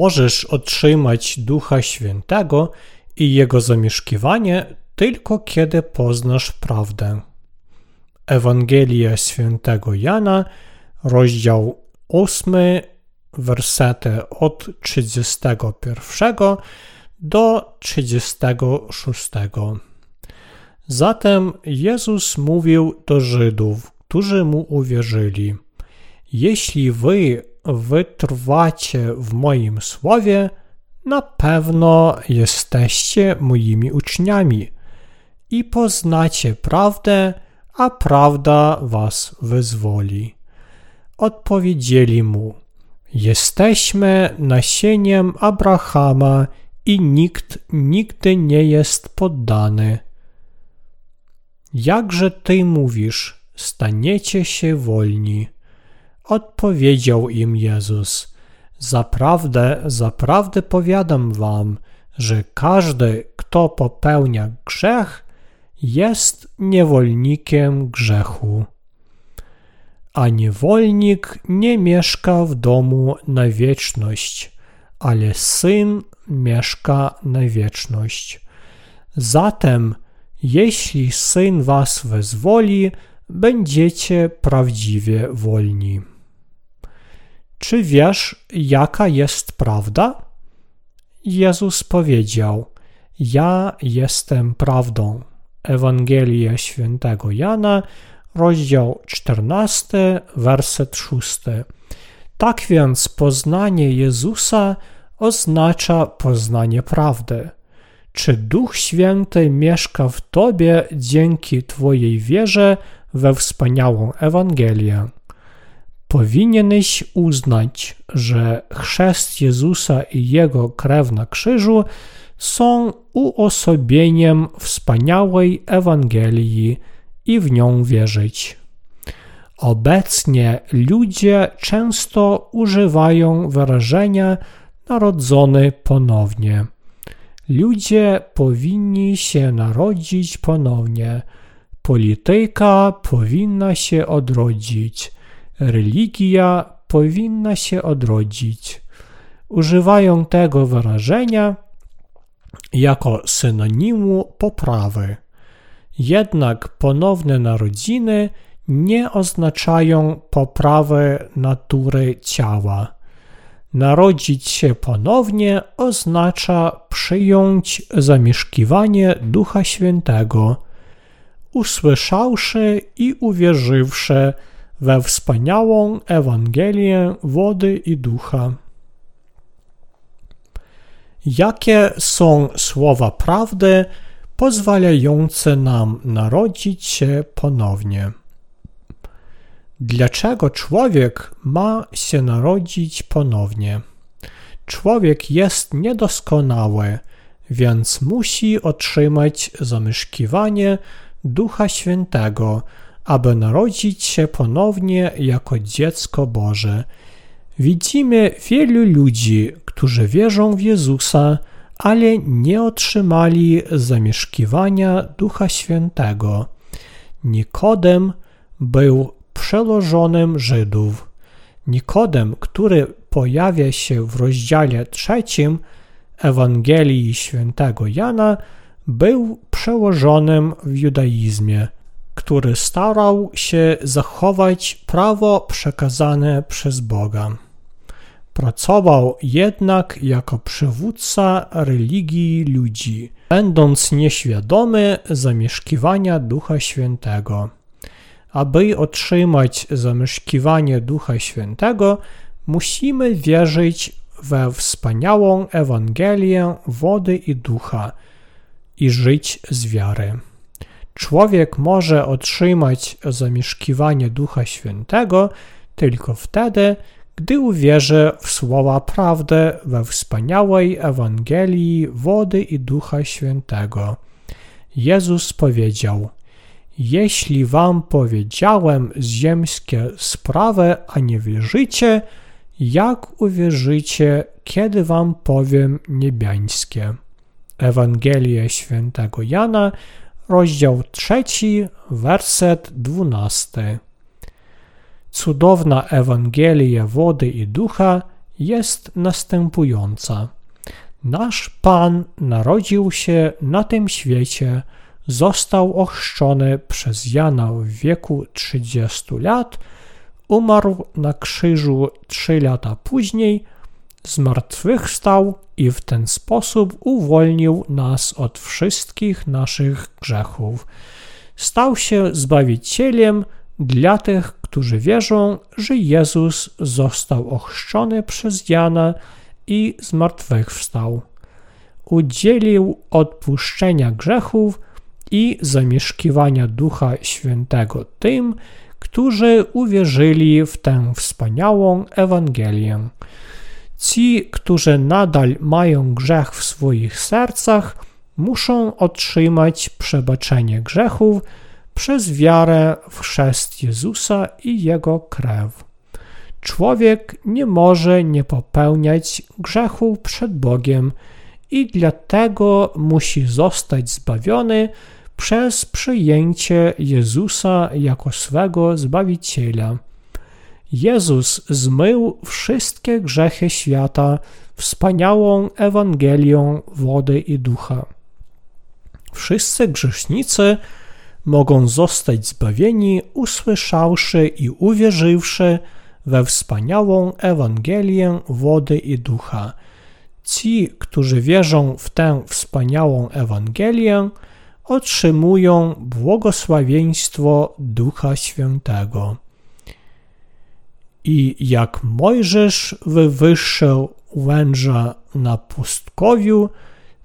możesz otrzymać Ducha Świętego i Jego zamieszkiwanie tylko kiedy poznasz prawdę. Ewangelia Świętego Jana, rozdział 8, wersety od 31 do 36. Zatem Jezus mówił do Żydów, którzy mu uwierzyli: Jeśli wy wytrwacie w moim słowie, na pewno jesteście moimi uczniami i poznacie prawdę, a prawda was wyzwoli. Odpowiedzieli mu: Jesteśmy nasieniem Abrahama i nikt nigdy nie jest poddany. Jakże ty mówisz, staniecie się wolni? Odpowiedział im Jezus: Zaprawdę, zaprawdę powiadam wam, że każdy, kto popełnia grzech, jest niewolnikiem grzechu. A niewolnik nie mieszka w domu na wieczność, ale syn mieszka na wieczność. Zatem, jeśli syn was wezwoli, będziecie prawdziwie wolni. Czy wiesz, jaka jest prawda? Jezus powiedział: Ja jestem prawdą. Ewangelia Świętego Jana, rozdział 14, werset 6. Tak więc poznanie Jezusa oznacza poznanie prawdy. Czy Duch Święty mieszka w Tobie dzięki Twojej wierze we wspaniałą Ewangelię? Powinieneś uznać, że chrzest Jezusa i Jego krew na krzyżu są uosobieniem wspaniałej Ewangelii i w nią wierzyć. Obecnie ludzie często używają wyrażenia narodzony ponownie. Ludzie powinni się narodzić ponownie. Polityka powinna się odrodzić. Religia powinna się odrodzić. Używają tego wyrażenia jako synonimu poprawy. Jednak ponowne narodziny nie oznaczają poprawy natury ciała. Narodzić się ponownie oznacza przyjąć zamieszkiwanie Ducha Świętego, usłyszawszy i uwierzywszy we wspaniałą Ewangelię wody i ducha. Jakie są słowa prawdy pozwalające nam narodzić się ponownie? Dlaczego człowiek ma się narodzić ponownie? Człowiek jest niedoskonały, więc musi otrzymać zamieszkiwanie Ducha Świętego, aby narodzić się ponownie jako dziecko Boże. Widzimy wielu ludzi, którzy wierzą w Jezusa, ale nie otrzymali zamieszkiwania Ducha Świętego. Nikodem był przełożonym Żydów. Nikodem, który pojawia się w rozdziale trzecim Ewangelii Świętego Jana, był przełożonym w judaizmie, który starał się zachować prawo przekazane przez Boga. Pracował jednak jako przywódca religii ludzi, będąc nieświadomy zamieszkiwania Ducha Świętego. Aby otrzymać zamieszkiwanie Ducha Świętego, musimy wierzyć we wspaniałą Ewangelię wody i ducha i żyć z wiary. Człowiek może otrzymać zamieszkiwanie Ducha Świętego tylko wtedy, gdy uwierzy w słowa prawdy we wspaniałej Ewangelii wody i Ducha Świętego. Jezus powiedział: Jeśli wam powiedziałem ziemskie sprawy, a nie wierzycie, jak uwierzycie, kiedy wam powiem niebiańskie? Ewangelia Świętego Jana, rozdział 3, werset 12. Cudowna Ewangelia wody i ducha jest następująca. Nasz Pan narodził się na tym świecie, został ochrzczony przez Jana w wieku 30 lat, umarł na krzyżu 3 lata później, zmartwychwstał i w ten sposób uwolnił nas od wszystkich naszych grzechów. Stał się Zbawicielem dla tych, którzy wierzą, że Jezus został ochrzczony przez Jana i zmartwychwstał. Udzielił odpuszczenia grzechów i zamieszkiwania Ducha Świętego tym, którzy uwierzyli w tę wspaniałą Ewangelię. Ci, którzy nadal mają grzech w swoich sercach, muszą otrzymać przebaczenie grzechów przez wiarę w chrzest Jezusa i Jego krew. Człowiek nie może nie popełniać grzechu przed Bogiem i dlatego musi zostać zbawiony przez przyjęcie Jezusa jako swego Zbawiciela. Jezus zmył wszystkie grzechy świata wspaniałą Ewangelią wody i ducha. Wszyscy grzesznicy mogą zostać zbawieni, usłyszawszy i uwierzywszy we wspaniałą Ewangelię wody i ducha. Ci, którzy wierzą w tę wspaniałą Ewangelię, otrzymują błogosławieństwo Ducha Świętego. I jak Mojżesz wywyższył węża na pustkowiu,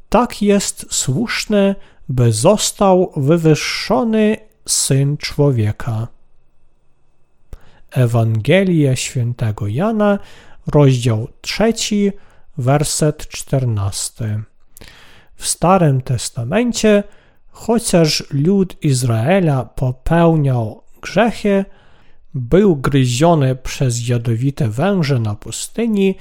tak jest słuszne, by został wywyższony Syn Człowieka. Ewangelia świętego Jana, rozdział 3, werset 14. W Starym Testamencie, chociaż lud Izraela popełniał grzechy, był gryziony przez jadowite węże na pustyni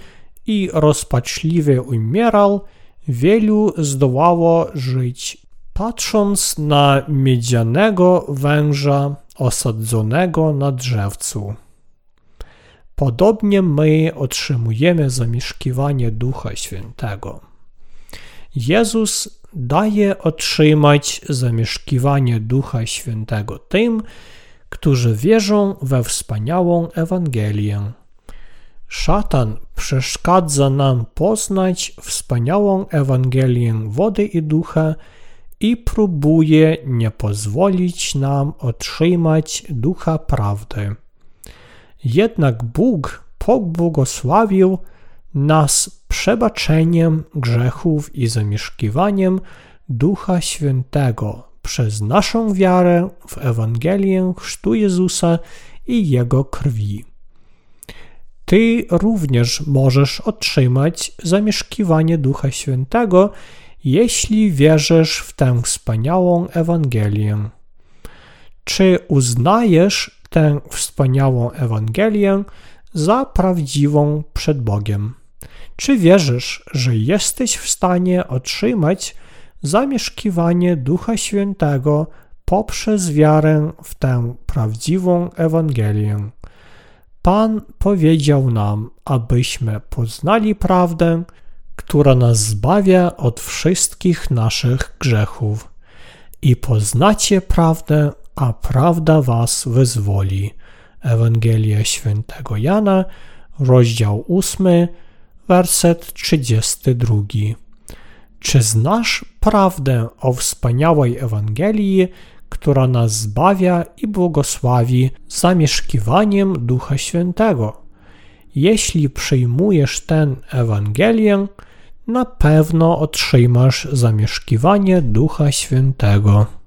i rozpaczliwie umierał, wielu zdołało żyć patrząc na miedzianego węża osadzonego na drzewcu. Podobnie my otrzymujemy zamieszkiwanie Ducha Świętego. Jezus daje otrzymać zamieszkiwanie Ducha Świętego tym, którzy wierzą we wspaniałą Ewangelię. Szatan przeszkadza nam poznać wspaniałą Ewangelię wody i ducha i próbuje nie pozwolić nam otrzymać ducha prawdy. Jednak Bóg pobłogosławił nas przebaczeniem grzechów i zamieszkiwaniem Ducha Świętego przez naszą wiarę w Ewangelię Chrztu Jezusa i Jego krwi. Ty również możesz otrzymać zamieszkiwanie Ducha Świętego, jeśli wierzysz w tę wspaniałą Ewangelię. Czy uznajesz tę wspaniałą Ewangelię za prawdziwą przed Bogiem? Czy wierzysz, że jesteś w stanie otrzymać zamieszkiwanie Ducha Świętego poprzez wiarę w tę prawdziwą Ewangelię? Pan powiedział nam, abyśmy poznali prawdę, która nas zbawia od wszystkich naszych grzechów. I poznacie prawdę, a prawda was wyzwoli. Ewangelia Świętego Jana, rozdział 8, werset 32. Czy znasz prawdę o wspaniałej Ewangelii, która nas zbawia i błogosławi zamieszkiwaniem Ducha Świętego? Jeśli przyjmujesz tę Ewangelię, na pewno otrzymasz zamieszkiwanie Ducha Świętego.